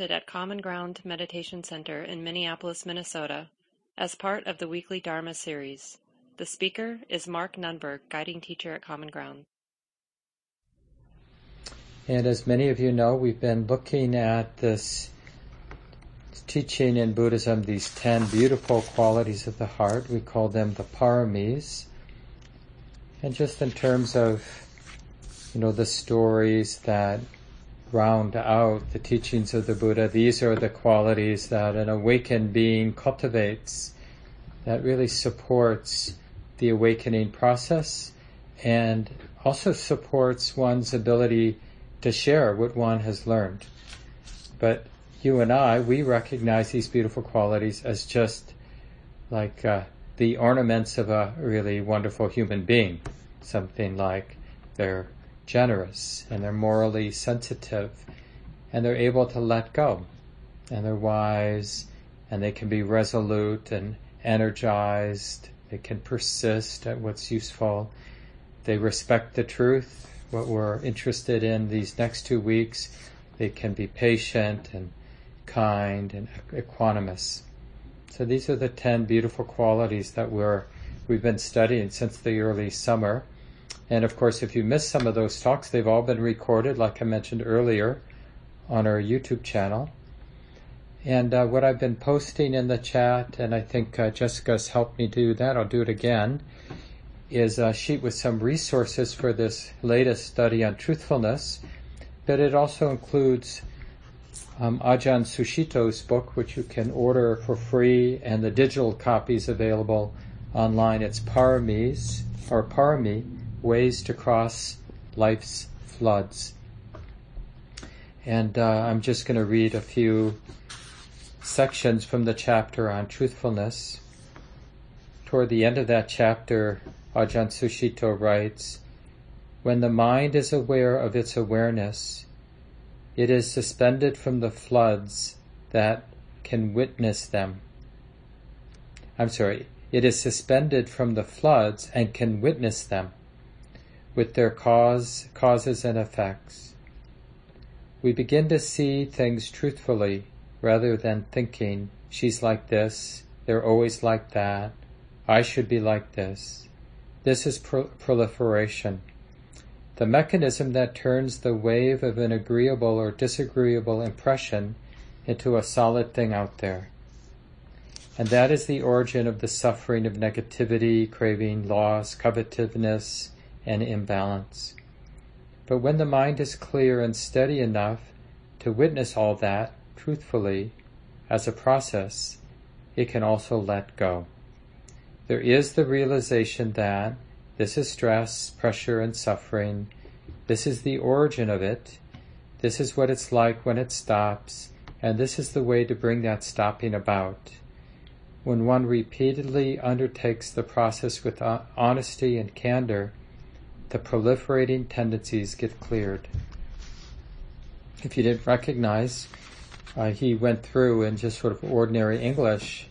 at Common Ground Meditation Center in Minneapolis, Minnesota, as part of the weekly Dharma series. The speaker is Mark Nunberg, guiding teacher at Common Ground. And as many of you know, we've been looking at this teaching in Buddhism, these 10 beautiful qualities of the heart. We call them the paramis. And just in terms of, you know, the stories that round out the teachings of the Buddha, these are the qualities that an awakened being cultivates that really supports the awakening process and also supports one's ability to share what one has learned. But you and I, we recognize these beautiful qualities as just like uh, the ornaments of a really wonderful human being. Something like they're generous and they're morally sensitive and they're able to let go and they're wise and they can be resolute and energized. They can persist at what's useful. They respect the truth, what we're interested in these next two weeks. They can be patient and kind and equanimous. So these are the 10 beautiful qualities that we're, we've been studying since the early summer. And of course, if you missed some of those talks, they've all been recorded, like I mentioned earlier, on our YouTube channel. And uh, what I've been posting in the chat, and I think uh, Jessica's helped me do that, I'll do it again, is a sheet with some resources for this latest study on truthfulness. But it also includes um, Ajahn Sucitto's book, which you can order for free, and the digital copies available online. It's Paramis, or Parami, ways to cross life's floods. And uh, I'm just going to read a few sections from the chapter on truthfulness. Toward the end of that chapter, Ajahn Sucitto writes, When the mind is aware of its awareness, it is suspended from the floods that can witness them. I'm sorry, it is suspended from the floods and can witness them with their cause, causes and effects. We begin to see things truthfully rather than thinking, she's like this, they're always like that, I should be like this. This is pro- proliferation. The mechanism that turns the wave of an agreeable or disagreeable impression into a solid thing out there. And that is the origin of the suffering of negativity, craving, loss, covetousness, and imbalance. But when the mind is clear and steady enough to witness all that truthfully as a process, it can also let go. There is the realization that this is stress, pressure, and suffering. This is the origin of it. This is what it's like when it stops, and this is the way to bring that stopping about. When one repeatedly undertakes the process with honesty and candor, the proliferating tendencies get cleared. If you didn't recognize, uh, he went through in just sort of ordinary English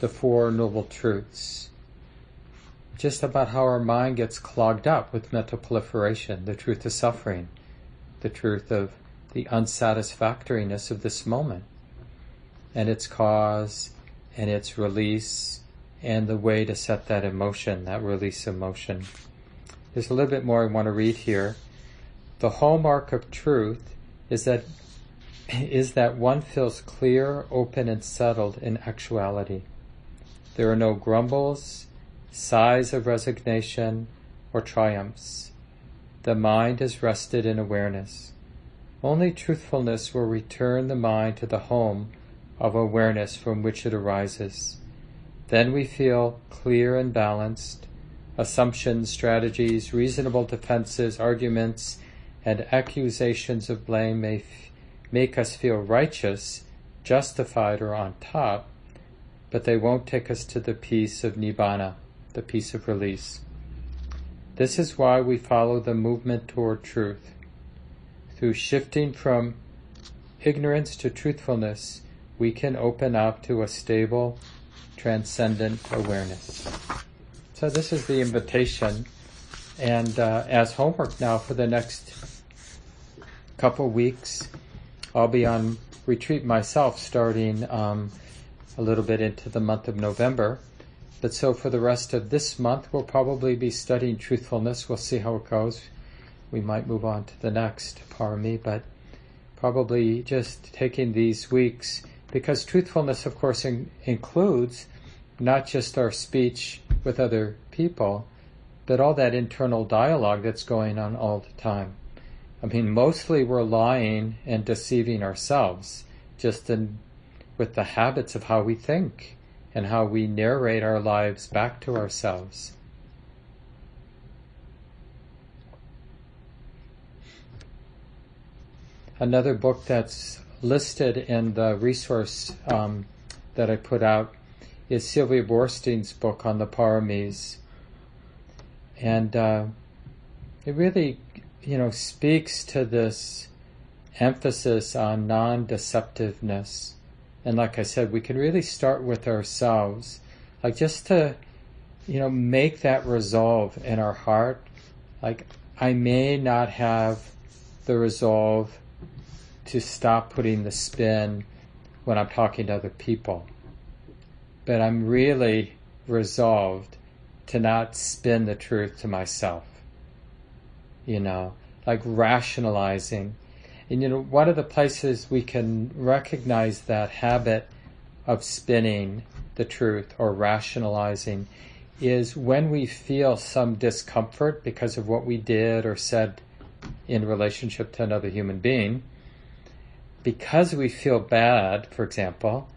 the Four Noble Truths. Just about how our mind gets clogged up with mental proliferation, the truth of suffering, the truth of the unsatisfactoriness of this moment, and its cause and its release, and the way to set that emotion, that release emotion. There's a little bit more I want to read here. The hallmark of truth is that is that one feels clear, open, and settled in actuality. There are no grumbles, sighs of resignation, or triumphs. The mind is rested in awareness. Only truthfulness will return the mind to the home of awareness from which it arises. Then we feel clear and balanced, assumptions, strategies, reasonable defenses, arguments, and accusations of blame may f- make us feel righteous, justified, or on top, but they won't take us to the peace of Nibbana, the peace of release. This is why we follow the movement toward truth. Through shifting from ignorance to truthfulness, we can open up to a stable, transcendent awareness. So this is the invitation, and uh, as homework now for the next couple weeks, I'll be on retreat myself starting um, a little bit into the month of November. But so for the rest of this month, we'll probably be studying truthfulness. We'll see how it goes. We might move on to the next parami, but probably just taking these weeks because truthfulness, of course, in, includes not just our speech with other people, but all that internal dialogue that's going on all the time. I mean, mostly we're lying and deceiving ourselves just in, with the habits of how we think and how we narrate our lives back to ourselves. Another book that's listed in the resource um, that I put out is Sylvia Boorstein's book on the paramis. And uh, it really, you know, speaks to this emphasis on non-deceptiveness. And like I said, we can really start with ourselves, like just to, you know, make that resolve in our heart. Like I may not have the resolve to stop putting the spin when I'm talking to other people. But I'm really resolved to not spin the truth to myself. You know, like rationalizing. And you know, one of the places we can recognize that habit of spinning the truth or rationalizing is when we feel some discomfort because of what we did or said in relationship to another human being because we feel bad, for example,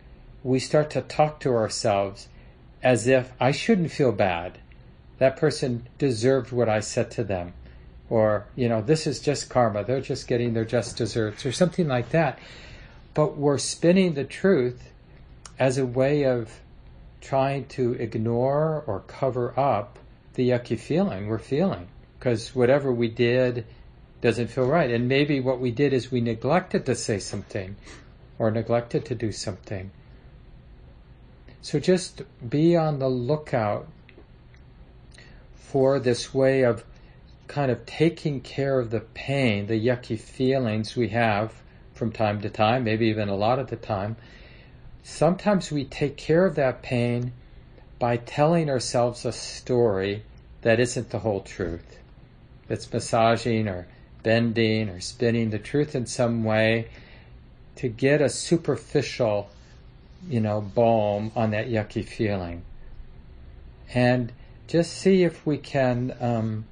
we start to talk to ourselves as if I shouldn't feel bad. That person deserved what I said to them. Or, you know, this is just karma. They're just getting their just desserts or something like that. But we're spinning the truth as a way of trying to ignore or cover up the yucky feeling we're feeling. Because whatever we did doesn't feel right. And maybe what we did is we neglected to say something or neglected to do something. So just be on the lookout for this way of kind of taking care of the pain, the yucky feelings we have from time to time, maybe even a lot of the time. Sometimes we take care of that pain by telling ourselves a story that isn't the whole truth. It's massaging or bending or spinning the truth in some way to get a superficial, you know, balm on that yucky feeling. And just see if we can um,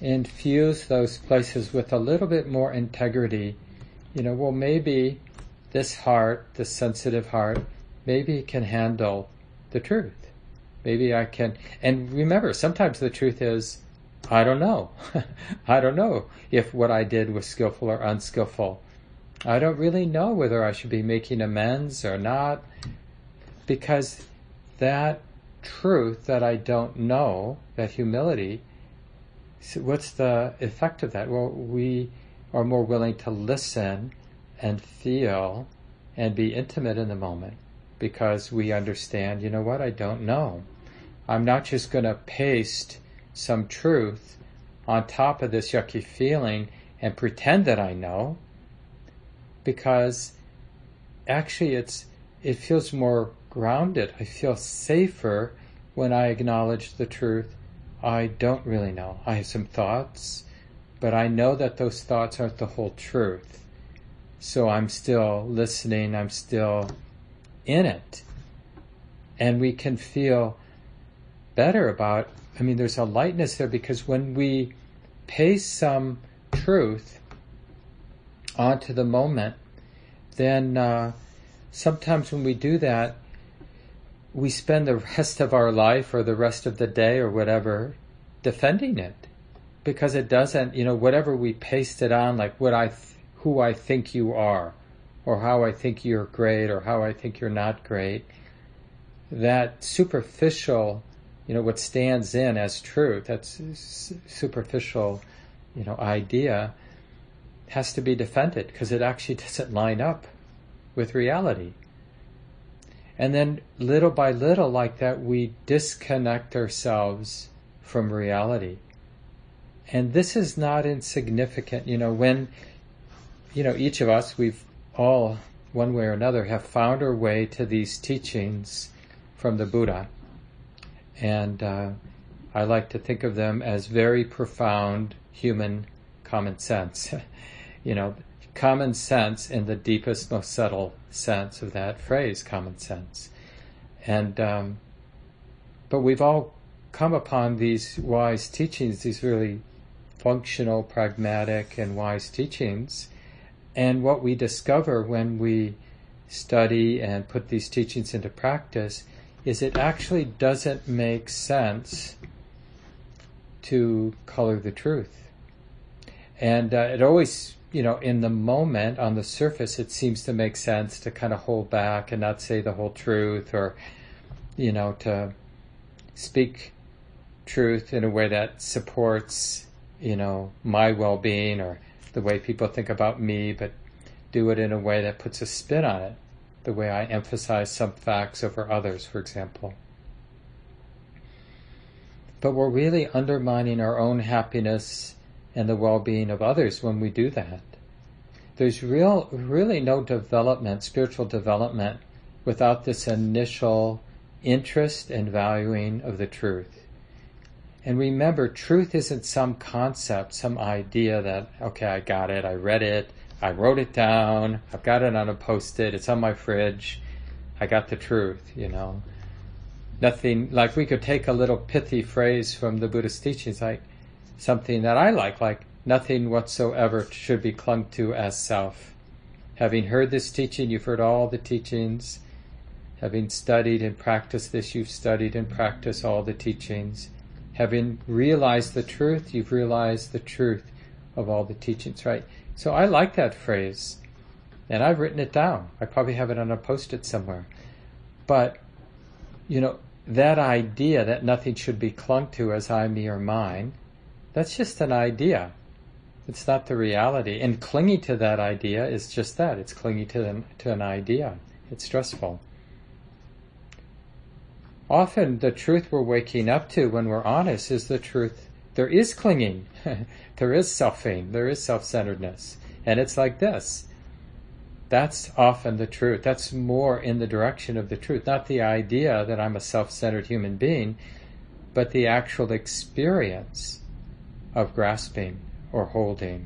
infuse those places with a little bit more integrity. You know, well, maybe this heart, this sensitive heart, maybe it can handle the truth. Maybe I can. And remember, sometimes the truth is I don't know. I don't know if what I did was skillful or unskillful. I don't really know whether I should be making amends or not because that truth that I don't know, that humility, what's the effect of that? Well, we are more willing to listen and feel and be intimate in the moment because we understand, you know what, I don't know. I'm not just going to paste some truth on top of this yucky feeling and pretend that I know because actually it's it feels more grounded. I feel safer when I acknowledge the truth. I don't really know. I have some thoughts, but I know that those thoughts aren't the whole truth. So I'm still listening, I'm still in it. And we can feel better about I mean, there's a lightness there because when we paste some truth onto the moment, then uh, sometimes when we do that, we spend the rest of our life or the rest of the day or whatever defending it because it doesn't, you know, whatever we paste it on, like what I, th- who I think you are, or how I think you're great, or how I think you're not great, that superficial you know, what stands in as truth, that's superficial, you know, idea, has to be defended because it actually doesn't line up with reality. And then little by little, like that, we disconnect ourselves from reality. And this is not insignificant. You know, when, you know, each of us, we've all one way or another, have found our way to these teachings from the Buddha. And uh, I like to think of them as very profound human common sense. you know, common sense in the deepest, most subtle sense of that phrase, common sense. And, um, but we've all come upon these wise teachings, these really functional, pragmatic, and wise teachings. And what we discover when we study and put these teachings into practice is it actually doesn't make sense to color the truth. And uh, it always, you know, in the moment, on the surface, it seems to make sense to kind of hold back and not say the whole truth or, you know, to speak truth in a way that supports, you know, my well being or the way people think about me, but do it in a way that puts a spin on it, the way I emphasize some facts over others, for example. But we're really undermining our own happiness and the well-being of others when we do that. There's real, really no development, spiritual development, without this initial interest and valuing of the truth. And remember, truth isn't some concept, some idea that, okay, I got it, I read it, I wrote it down, I've got it on a post it, it's on my fridge, I got the truth, you know. Nothing, like we could take a little pithy phrase from the Buddhist teachings, like something that I like, like nothing whatsoever should be clung to as self. Having heard this teaching, you've heard all the teachings. Having studied and practiced this, you've studied and practiced all the teachings. Having realized the truth, you've realized the truth of all the teachings, right? So I like that phrase. And I've written it down. I probably have it on a post it somewhere. But, you know, that idea that nothing should be clung to as I, me, or mine, that's just an idea. It's not the reality. And clinging to that idea is just that. It's clinging to an, to an idea. It's stressful. Often the truth we're waking up to when we're honest is the truth. There is clinging. there is selfing. There is self-centeredness. And it's like this. That's often the truth. That's more in the direction of the truth. Not the idea that I'm a self-centered human being, but the actual experience of grasping or holding,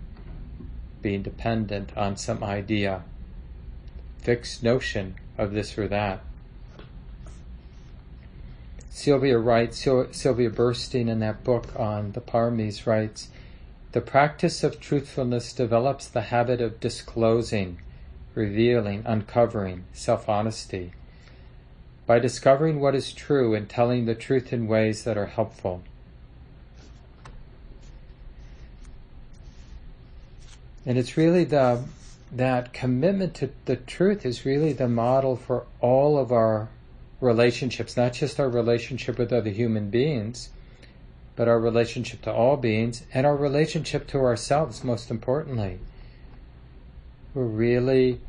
being dependent on some idea, fixed notion of this or that. Sylvia writes, Sylvia Boorstein in that book on the Paramis writes, the practice of truthfulness develops the habit of disclosing, revealing, uncovering, self-honesty. By discovering what is true and telling the truth in ways that are helpful. And it's really the that commitment to the truth is really the model for all of our relationships, not just our relationship with other human beings, but our relationship to all beings and our relationship to ourselves, most importantly. We're really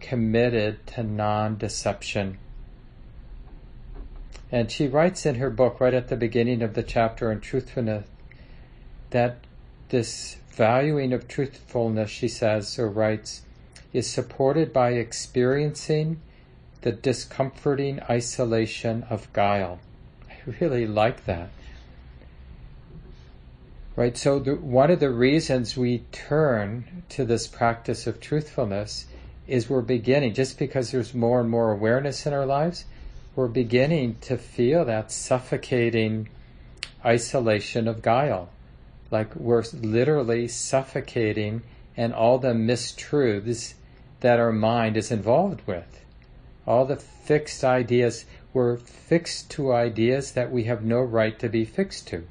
committed to non deception. And she writes in her book, right at the beginning of the chapter on truthfulness, that this valuing of truthfulness, she says or writes, is supported by experiencing the discomforting isolation of guile. I really like that. Right, so the, one of the reasons we turn to this practice of truthfulness is we're beginning, just because there's more and more awareness in our lives, we're beginning to feel that suffocating isolation of guile. Like we're literally suffocating and all the mistruths that our mind is involved with all the fixed ideas, we're fixed to ideas that we have no right to be fixed to.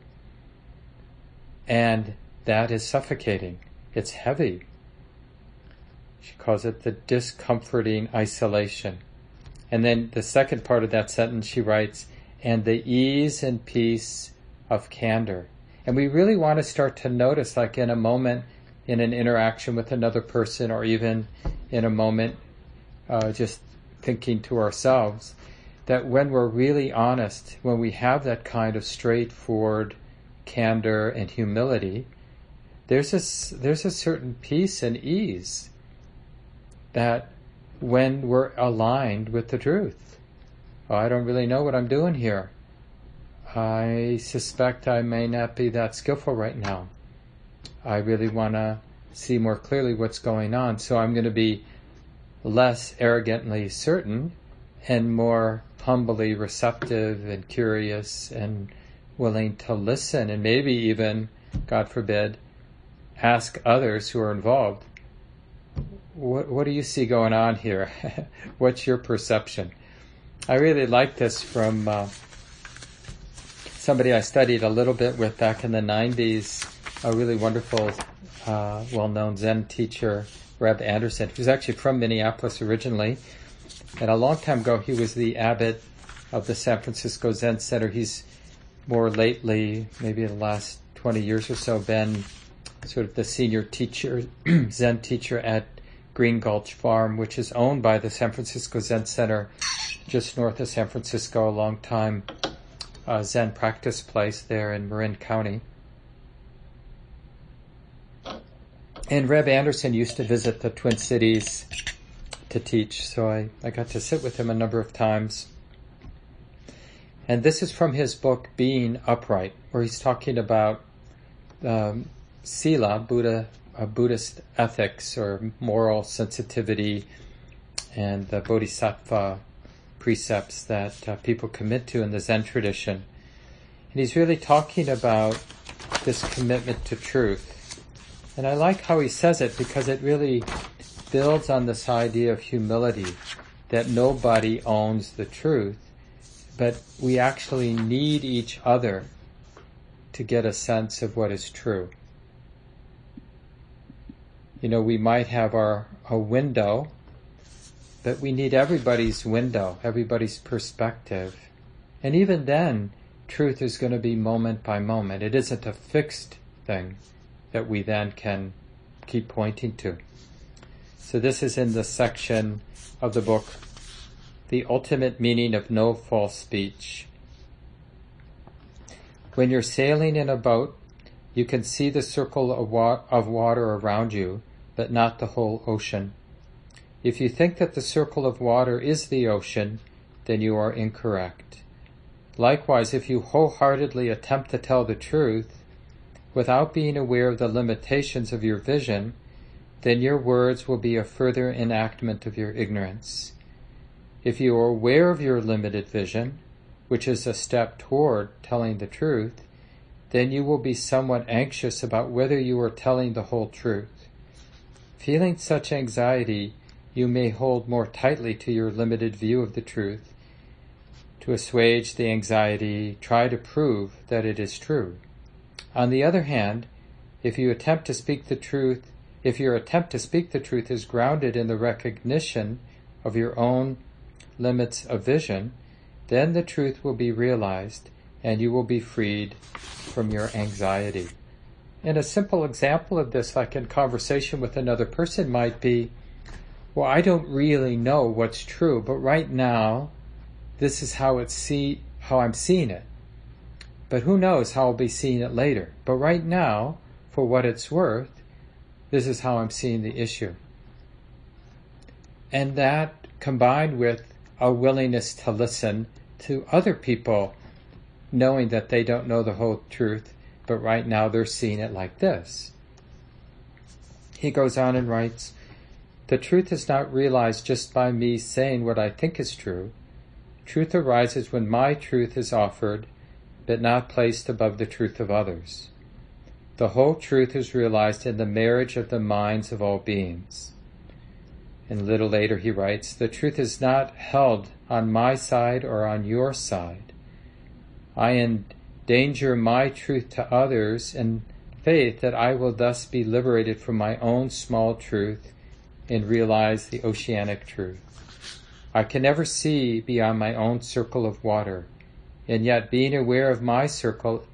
And that is suffocating. It's heavy. She calls it the discomforting isolation. And then the second part of that sentence she writes, and the ease and peace of candor. And we really want to start to notice, like in a moment in an interaction with another person, or even in a moment uh, just thinking to ourselves that when we're really honest, when we have that kind of straightforward candor and humility, there's a, there's a certain peace and ease that when we're aligned with the truth. Oh, I don't really know what I'm doing here. I suspect I may not be that skillful right now. I really want to see more clearly what's going on, so I'm going to be less arrogantly certain and more humbly receptive and curious and willing to listen and maybe even, God forbid, ask others who are involved, what, what do you see going on here? What's your perception? I really like this from uh, somebody I studied a little bit with back in the 90s, a really wonderful, uh, well known Zen teacher, Reb Anderson, who's actually from Minneapolis originally. And a long time ago, he was the abbot of the San Francisco Zen Center. He's more lately, maybe in the last 20 years or so, been sort of the senior teacher, Zen teacher at Green Gulch Farm, which is owned by the San Francisco Zen Center, just north of San Francisco, a long time uh, Zen practice place there in Marin County. And Reb Anderson used to visit the Twin Cities to teach, so I, I got to sit with him a number of times. And this is from his book, Being Upright, where he's talking about um, Sila, Buddha, uh, Buddhist ethics or moral sensitivity, and the Bodhisattva precepts that uh, people commit to in the Zen tradition. And he's really talking about this commitment to truth. And I like how he says it because it really builds on this idea of humility that nobody owns the truth, but we actually need each other to get a sense of what is true. You know, we might have our a window, but we need everybody's window, everybody's perspective. And even then, truth is going to be moment by moment. It isn't a fixed thing that we then can keep pointing to. So this is in the section of the book, The Ultimate Meaning of No False Speech. When you're sailing in a boat, you can see the circle of, wa- of water around you, but not the whole ocean. If you think that the circle of water is the ocean, then you are incorrect. Likewise, if you wholeheartedly attempt to tell the truth, without being aware of the limitations of your vision, then your words will be a further enactment of your ignorance. If you are aware of your limited vision, which is a step toward telling the truth, then you will be somewhat anxious about whether you are telling the whole truth. Feeling such anxiety, you may hold more tightly to your limited view of the truth. To assuage the anxiety, try to prove that it is true. On the other hand, if you attempt to speak the truth, if your attempt to speak the truth is grounded in the recognition of your own limits of vision, then the truth will be realized and you will be freed from your anxiety. And a simple example of this, like in conversation with another person, might be well, I don't really know what's true, but right now, this is how it's see how I'm seeing it. But who knows how I'll be seeing it later. But right now, for what it's worth, this is how I'm seeing the issue. And that combined with a willingness to listen to other people, knowing that they don't know the whole truth, but right now they're seeing it like this. He goes on and writes, The truth is not realized just by me saying what I think is true. Truth arises when my truth is offered but not placed above the truth of others. The whole truth is realized in the marriage of the minds of all beings. And a little later he writes, The truth is not held on my side or on your side. I endanger my truth to others in faith that I will thus be liberated from my own small truth and realize the oceanic truth. I can never see beyond my own circle of water and yet being aware of my circle,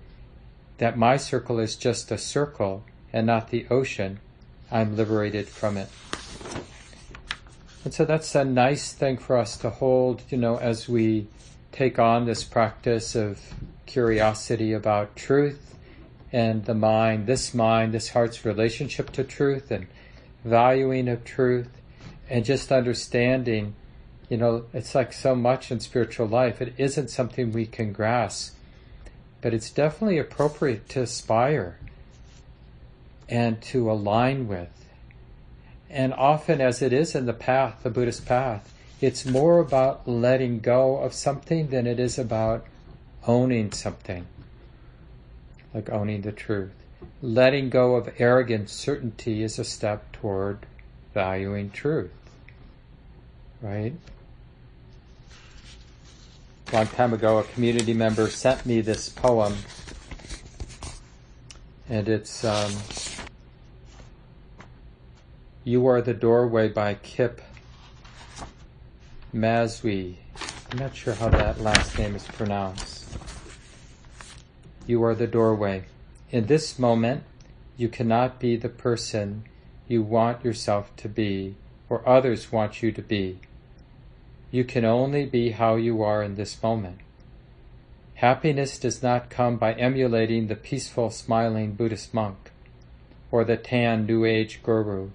that my circle is just a circle and not the ocean, I'm liberated from it. And so that's a nice thing for us to hold, you know, as we take on this practice of curiosity about truth and the mind, this mind, this heart's relationship to truth and valuing of truth and just understanding, you know, it's like so much in spiritual life. It isn't something we can grasp, but it's definitely appropriate to aspire and to align with. And often, as it is in the path, the Buddhist path, it's more about letting go of something than it is about owning something, like owning the truth. Letting go of arrogant certainty is a step toward valuing truth. Right? A long time ago, a community member sent me this poem, and it's um, You Are the Doorway by Kip Mazuy. I'm not sure how that last name is pronounced. You are the doorway. In this moment, you cannot be the person you want yourself to be or others want you to be. You can only be how you are in this moment. Happiness does not come by emulating the peaceful, smiling Buddhist monk or the tan New Age guru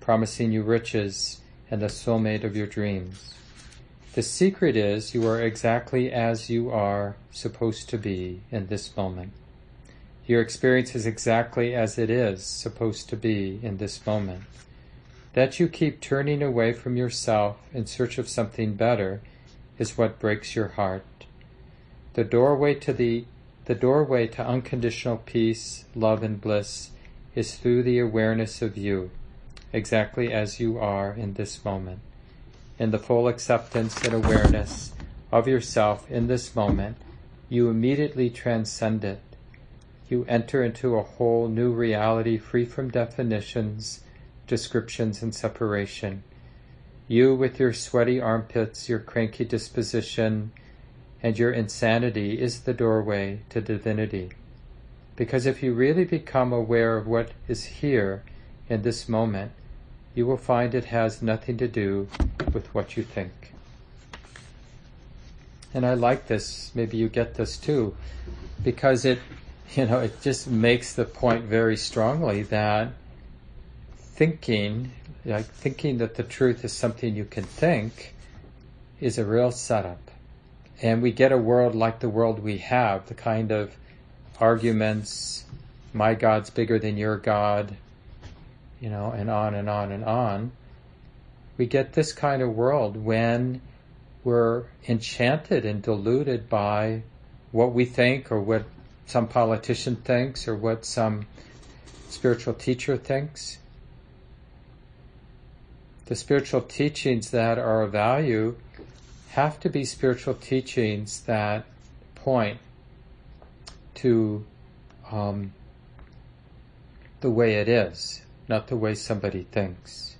promising you riches and the soulmate of your dreams. The secret is you are exactly as you are supposed to be in this moment. Your experience is exactly as it is supposed to be in this moment. That you keep turning away from yourself in search of something better is what breaks your heart. The doorway to the the doorway to unconditional peace, love and bliss is through the awareness of you, exactly as you are in this moment in the full acceptance and awareness of yourself in this moment, you immediately transcend it. You enter into a whole new reality free from definitions, descriptions, and separation. You, with your sweaty armpits, your cranky disposition, and your insanity, is the doorway to divinity. Because if you really become aware of what is here in this moment, you will find it has nothing to do with what you think. And I like this, maybe you get this too, because it, you know, it just makes the point very strongly that thinking, like thinking that the truth is something you can think, is a real setup. And we get a world like the world we have, the kind of arguments, my God's bigger than your God, you know, and on and on and on. We get this kind of world when we're enchanted and deluded by what we think or what some politician thinks or what some spiritual teacher thinks. The spiritual teachings that are of value have to be spiritual teachings that point to um, the way it is, not the way somebody thinks.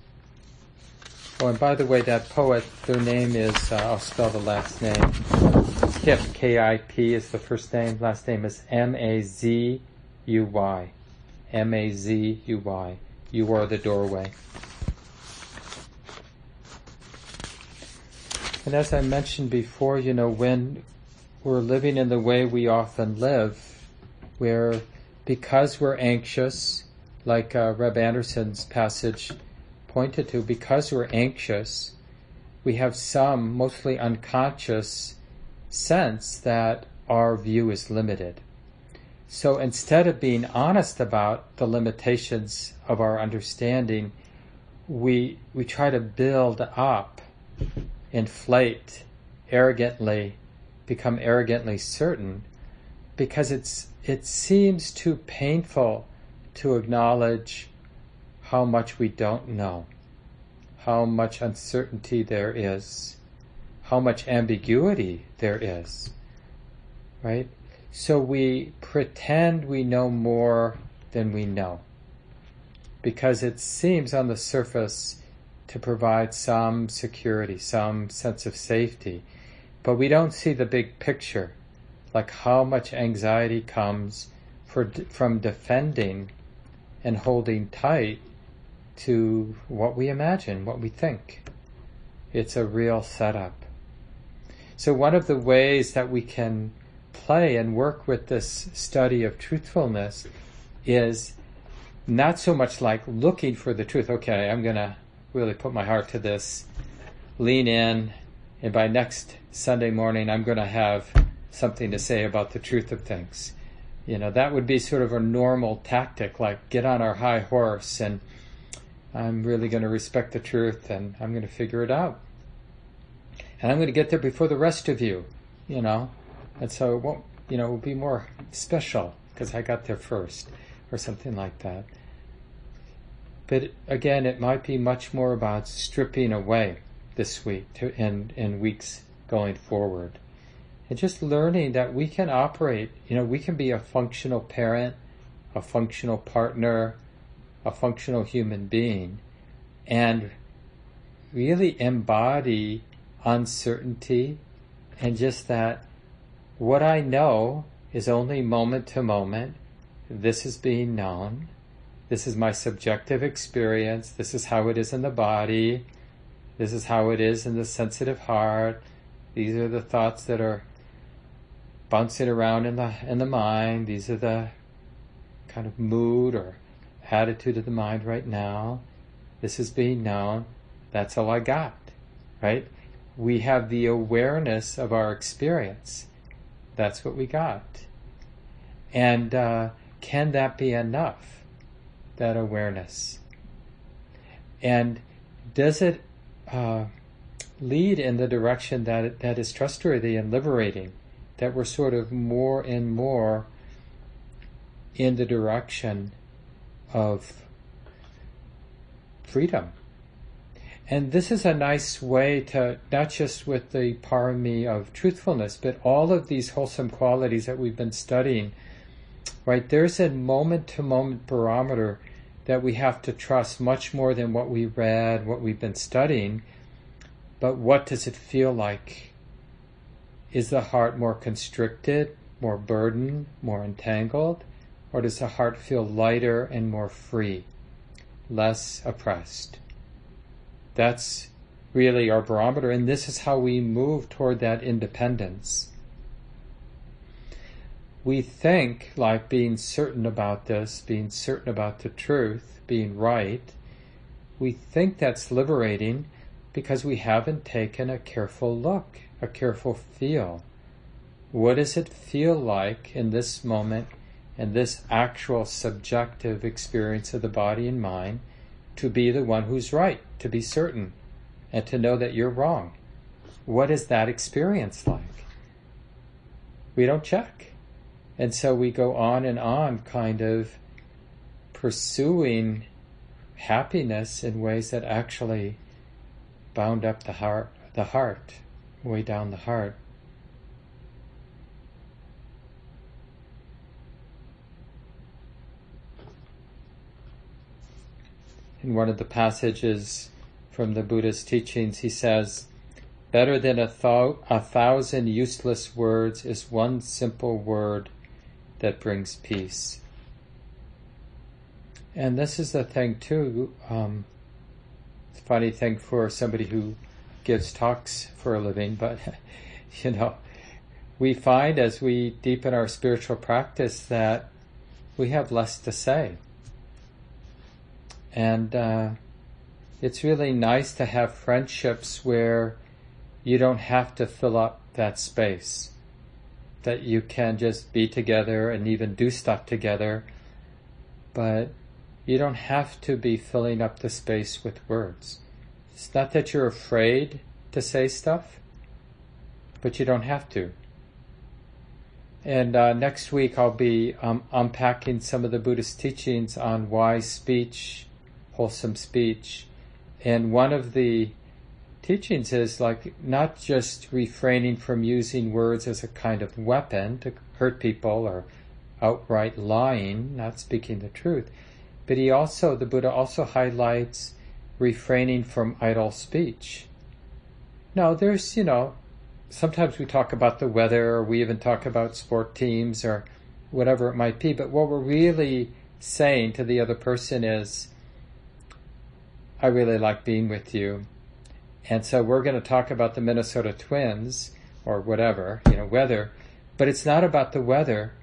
Oh, and by the way, that poet, their name is, uh, I'll spell the last name. Kip, K-I-P is the first name, last name is M-A-Z-U-Y. M-A-Z-U-Y. You are the doorway. And as I mentioned before, you know, when we're living in the way we often live, where because we're anxious, like uh, Reb Anderson's passage pointed to, because we're anxious, we have some mostly unconscious sense that our view is limited. So instead of being honest about the limitations of our understanding, we we try to build up, inflate, arrogantly, become arrogantly certain, because it's it seems too painful to acknowledge how much we don't know, how much uncertainty there is, how much ambiguity there is, right? So we pretend we know more than we know because it seems on the surface to provide some security, some sense of safety, but we don't see the big picture, like how much anxiety comes for, from defending and holding tight to what we imagine, what we think. It's a real setup. So, one of the ways that we can play and work with this study of truthfulness is not so much like looking for the truth. Okay, I'm going to really put my heart to this, lean in, and by next Sunday morning, I'm going to have something to say about the truth of things. You know, that would be sort of a normal tactic, like get on our high horse and I'm really going to respect the truth and I'm going to figure it out. And I'm going to get there before the rest of you, you know. And so it won't, you know, it will be more special because I got there first or something like that. But again, it might be much more about stripping away this week to, and, and weeks going forward. And just learning that we can operate, you know, we can be a functional parent, a functional partner, a functional human being, and really embody uncertainty and just that what I know is only moment to moment. This is being known. This is my subjective experience. This is how it is in the body. This is how it is in the sensitive heart. These are the thoughts that are bouncing around in the in the mind. These are the kind of mood or attitude of the mind right now. This is being known. That's all I got, right? We have the awareness of our experience. That's what we got. And uh, can that be enough? That awareness. And does it uh, lead in the direction that that is trustworthy and liberating? That we're sort of more and more in the direction of freedom. And this is a nice way to, not just with the parami of truthfulness, but all of these wholesome qualities that we've been studying, right? There's a moment to moment barometer that we have to trust much more than what we read, what we've been studying. But what does it feel like? Is the heart more constricted, more burdened, more entangled? Or does the heart feel lighter and more free, less oppressed? That's really our barometer, and this is how we move toward that independence. We think like being certain about this, being certain about the truth, being right. We think that's liberating because we haven't taken a careful look, a careful feel. What does it feel like in this moment in this actual subjective experience of the body and mind to be the one who's right, to be certain, and to know that you're wrong. What is that experience like? We don't check. And so we go on and on, kind of pursuing happiness in ways that actually bound up the heart, the heart, way down the heart. In one of the passages from the Buddha's teachings, he says, Better than a, th- a thousand useless words is one simple word that brings peace. And this is the thing, too. Um, it's a funny thing for somebody who gives talks for a living, but, you know, we find as we deepen our spiritual practice that we have less to say and uh, it's really nice to have friendships where you don't have to fill up that space. That you can just be together and even do stuff together, but you don't have to be filling up the space with words. It's not that you're afraid to say stuff, but you don't have to. And uh, next week I'll be um, unpacking some of the Buddhist teachings on why speech wholesome speech. And one of the teachings is like not just refraining from using words as a kind of weapon to hurt people or outright lying, not speaking the truth, but he also, the Buddha also highlights refraining from idle speech. Now, there's, you know, sometimes we talk about the weather or we even talk about sport teams or whatever it might be, but what we're really saying to the other person is, I really like being with you. And so we're going to talk about the Minnesota Twins or whatever, you know, weather. But it's not about the weather.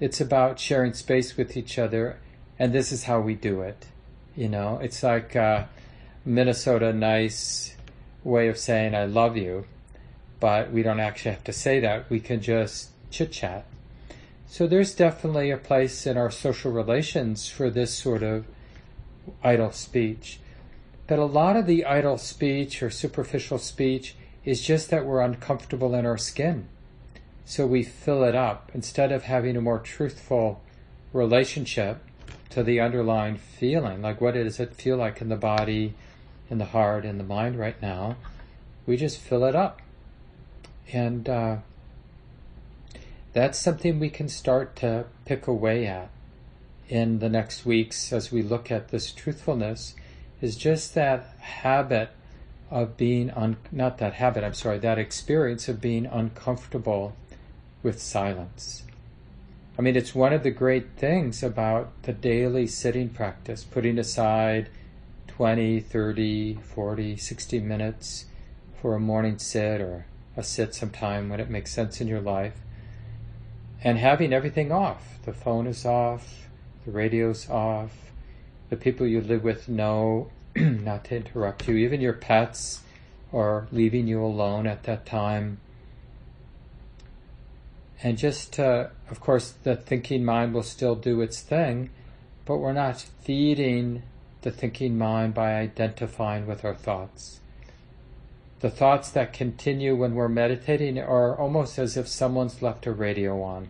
It's about sharing space with each other. And this is how we do it. You know, it's like uh, Minnesota nice way of saying I love you, but we don't actually have to say that. We can just chit chat. So there's definitely a place in our social relations for this sort of idle speech. But a lot of the idle speech or superficial speech is just that we're uncomfortable in our skin. So we fill it up instead of having a more truthful relationship to the underlying feeling. Like, what does it feel like in the body, in the heart, in the mind right now? We just fill it up. And uh, that's something we can start to pick away at in the next weeks as we look at this truthfulness is just that habit of being un- not that habit i'm sorry that experience of being uncomfortable with silence. I mean it's one of the great things about the daily sitting practice putting aside 20 30 40 60 minutes for a morning sit or a sit sometime when it makes sense in your life and having everything off. The phone is off the radio's off the people you live with know not to interrupt you. Even your pets are leaving you alone at that time. And just, uh, of course, the thinking mind will still do its thing, but we're not feeding the thinking mind by identifying with our thoughts. The thoughts that continue when we're meditating are almost as if someone's left a radio on.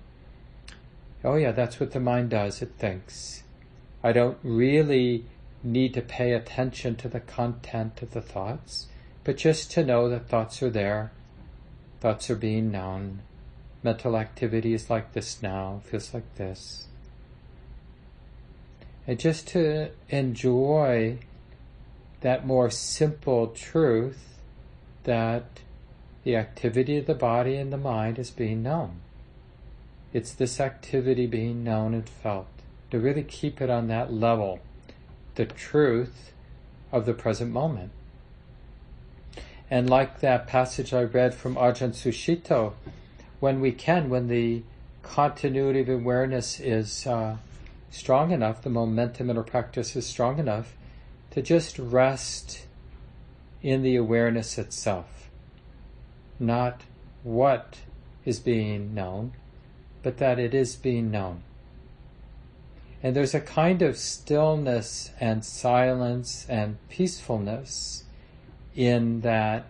Oh, yeah, that's what the mind does, it thinks. I don't really need to pay attention to the content of the thoughts, but just to know that thoughts are there, thoughts are being known. Mental activity is like this now, feels like this. And just to enjoy that more simple truth that the activity of the body and the mind is being known. It's this activity being known and felt. To really keep it on that level the truth of the present moment. And like that passage I read from Ajahn Sucitto, when we can, when the continuity of awareness is uh, strong enough, the momentum in our practice is strong enough, to just rest in the awareness itself. Not what is being known, but that it is being known. And there's a kind of stillness and silence and peacefulness in that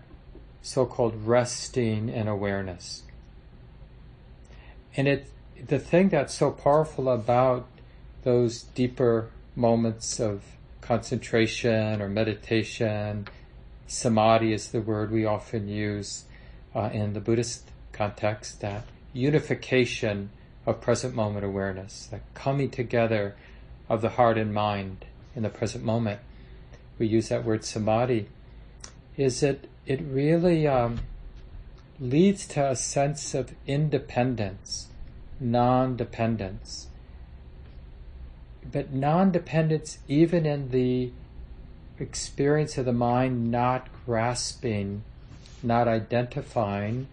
so called resting in awareness. And it, the thing that's so powerful about those deeper moments of concentration or meditation, samadhi is the word we often use uh, in the Buddhist context, that unification of present moment awareness, the coming together of the heart and mind in the present moment. We use that word samadhi. Is it? It really um, leads to a sense of independence, non-dependence, but non-dependence even in the experience of the mind not grasping, not identifying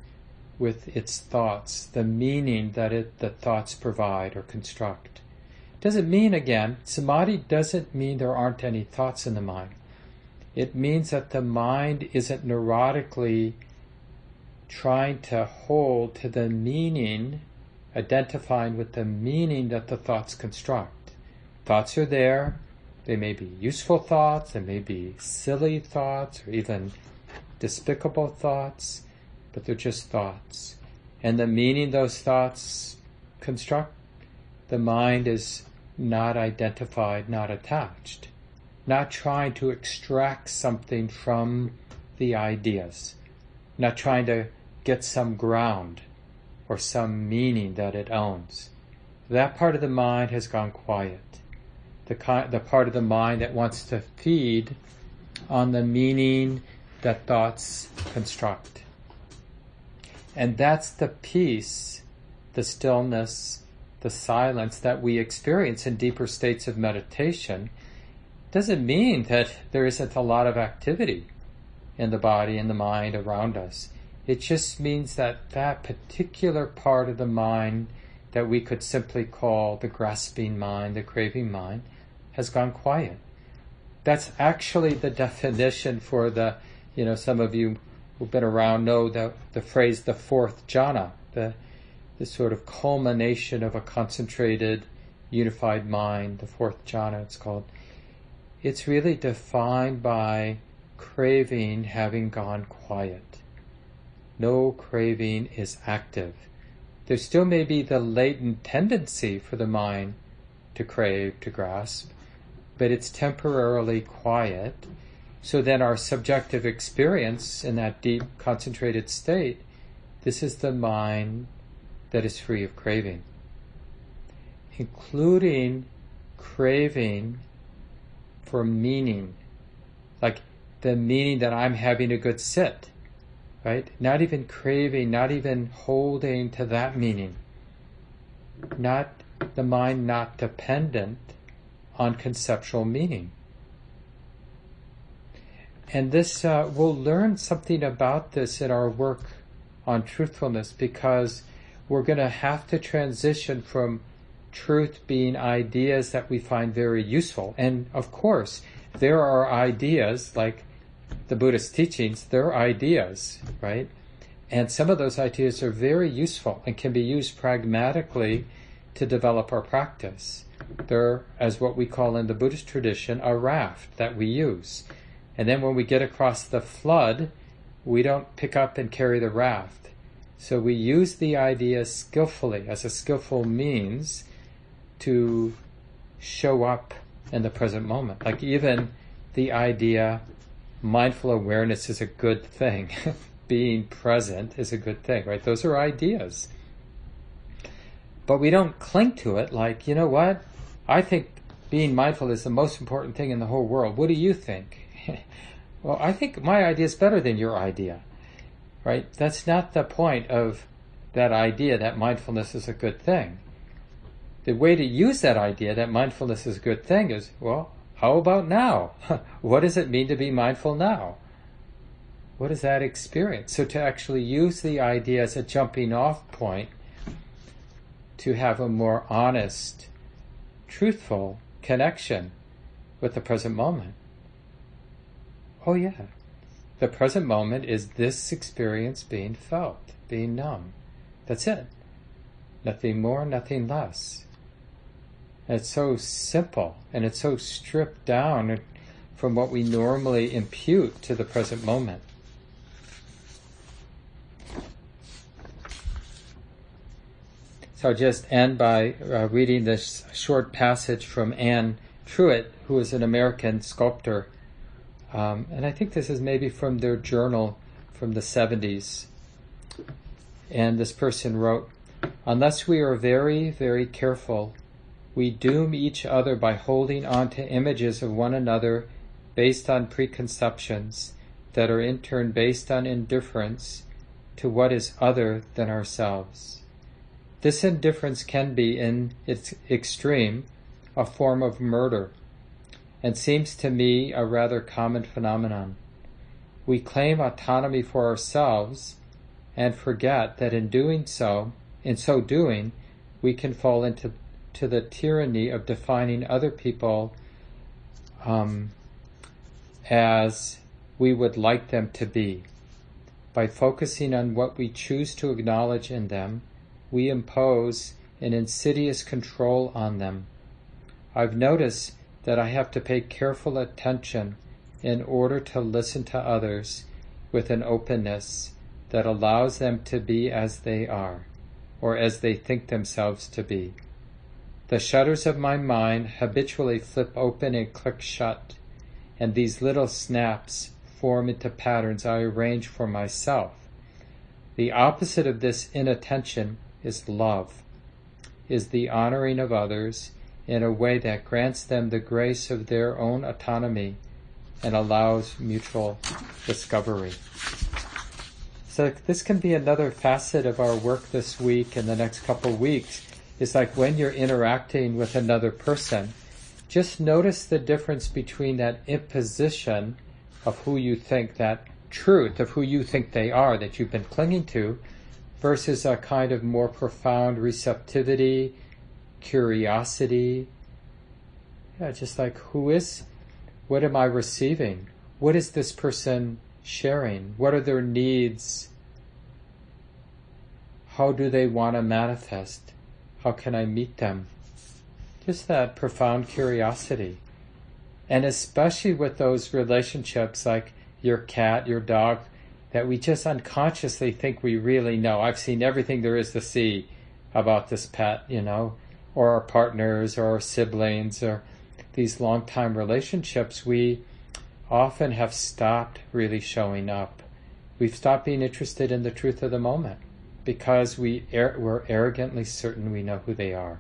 with its thoughts, the meaning that it, the thoughts provide or construct. Doesn't mean, again, samadhi doesn't mean there aren't any thoughts in the mind. It means that the mind isn't neurotically trying to hold to the meaning, identifying with the meaning that the thoughts construct. Thoughts are there. They may be useful thoughts, they may be silly thoughts, or even despicable thoughts but they're just thoughts. And the meaning those thoughts construct, the mind is not identified, not attached, not trying to extract something from the ideas, not trying to get some ground or some meaning that it owns. That part of the mind has gone quiet. The, the part of the mind that wants to feed on the meaning that thoughts construct. And that's the peace, the stillness, the silence that we experience in deeper states of meditation. Doesn't mean that there isn't a lot of activity in the body and the mind around us. It just means that that particular part of the mind that we could simply call the grasping mind, the craving mind, has gone quiet. That's actually the definition for the, you know, some of you who've been around know the, the phrase the fourth jhana, the, the sort of culmination of a concentrated, unified mind, the fourth jhana it's called. It's really defined by craving having gone quiet. No craving is active. There still may be the latent tendency for the mind to crave, to grasp, but it's temporarily quiet. So then our subjective experience in that deep concentrated state, this is the mind that is free of craving, including craving for meaning, like the meaning that I'm having a good sit, right? Not even craving, not even holding to that meaning. Not the mind not dependent on conceptual meaning. And this, uh, we'll learn something about this in our work on truthfulness because we're going to have to transition from truth being ideas that we find very useful. And of course, there are ideas like the Buddhist teachings, they're ideas, right? And some of those ideas are very useful and can be used pragmatically to develop our practice. They're, as what we call in the Buddhist tradition, a raft that we use. And then when we get across the flood, we don't pick up and carry the raft. So we use the idea skillfully as a skillful means to show up in the present moment. Like even the idea mindful awareness is a good thing. Being present is a good thing, right? Those are ideas. But we don't cling to it like, you know what? I think being mindful is the most important thing in the whole world. What do you think? well, I think my idea is better than your idea, right? That's not the point of that idea that mindfulness is a good thing. The way to use that idea that mindfulness is a good thing is, well, how about now? what does it mean to be mindful now? What is that experience? So to actually use the idea as a jumping off point to have a more honest, truthful connection with the present moment. Oh, yeah. The present moment is this experience being felt, being numb. That's it. Nothing more, nothing less. And it's so simple and it's so stripped down from what we normally impute to the present moment. So I'll just end by uh, reading this short passage from Anne Truitt, who is an American sculptor. Um, and I think this is maybe from their journal from the 70s. And this person wrote Unless we are very, very careful, we doom each other by holding on to images of one another based on preconceptions that are in turn based on indifference to what is other than ourselves. This indifference can be, in its extreme, a form of murder, and seems to me a rather common phenomenon. We claim autonomy for ourselves and forget that in doing so, in so doing, we can fall into to the tyranny of defining other people um, as we would like them to be. By focusing on what we choose to acknowledge in them, we impose an insidious control on them. I've noticed that I have to pay careful attention in order to listen to others with an openness that allows them to be as they are, or as they think themselves to be. The shutters of my mind habitually flip open and click shut, and these little snaps form into patterns I arrange for myself. The opposite of this inattention is love, is the honoring of others in a way that grants them the grace of their own autonomy and allows mutual discovery. So this can be another facet of our work this week and the next couple weeks. Is like when you're interacting with another person, just notice the difference between that imposition of who you think that truth of who you think they are that you've been clinging to versus a kind of more profound receptivity, curiosity. Yeah, just like who is, What am I receiving? What is this person sharing? What are their needs? How do they want to manifest? How can I meet them? Just that profound curiosity. And especially with those relationships like your cat, your dog, that we just unconsciously think we really know. I've seen everything there is to see about this pet, you know, or our partners or our siblings or these long time relationships, we often have stopped really showing up. We've stopped being interested in the truth of the moment because we er- we're arrogantly certain we know who they are.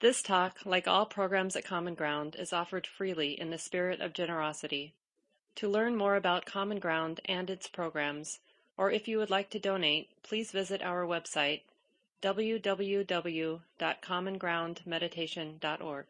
This talk, like all programs at Common Ground, is offered freely in the spirit of generosity. To learn more about Common Ground and its programs, or if you would like to donate, please visit our website www.commongroundmeditation.org.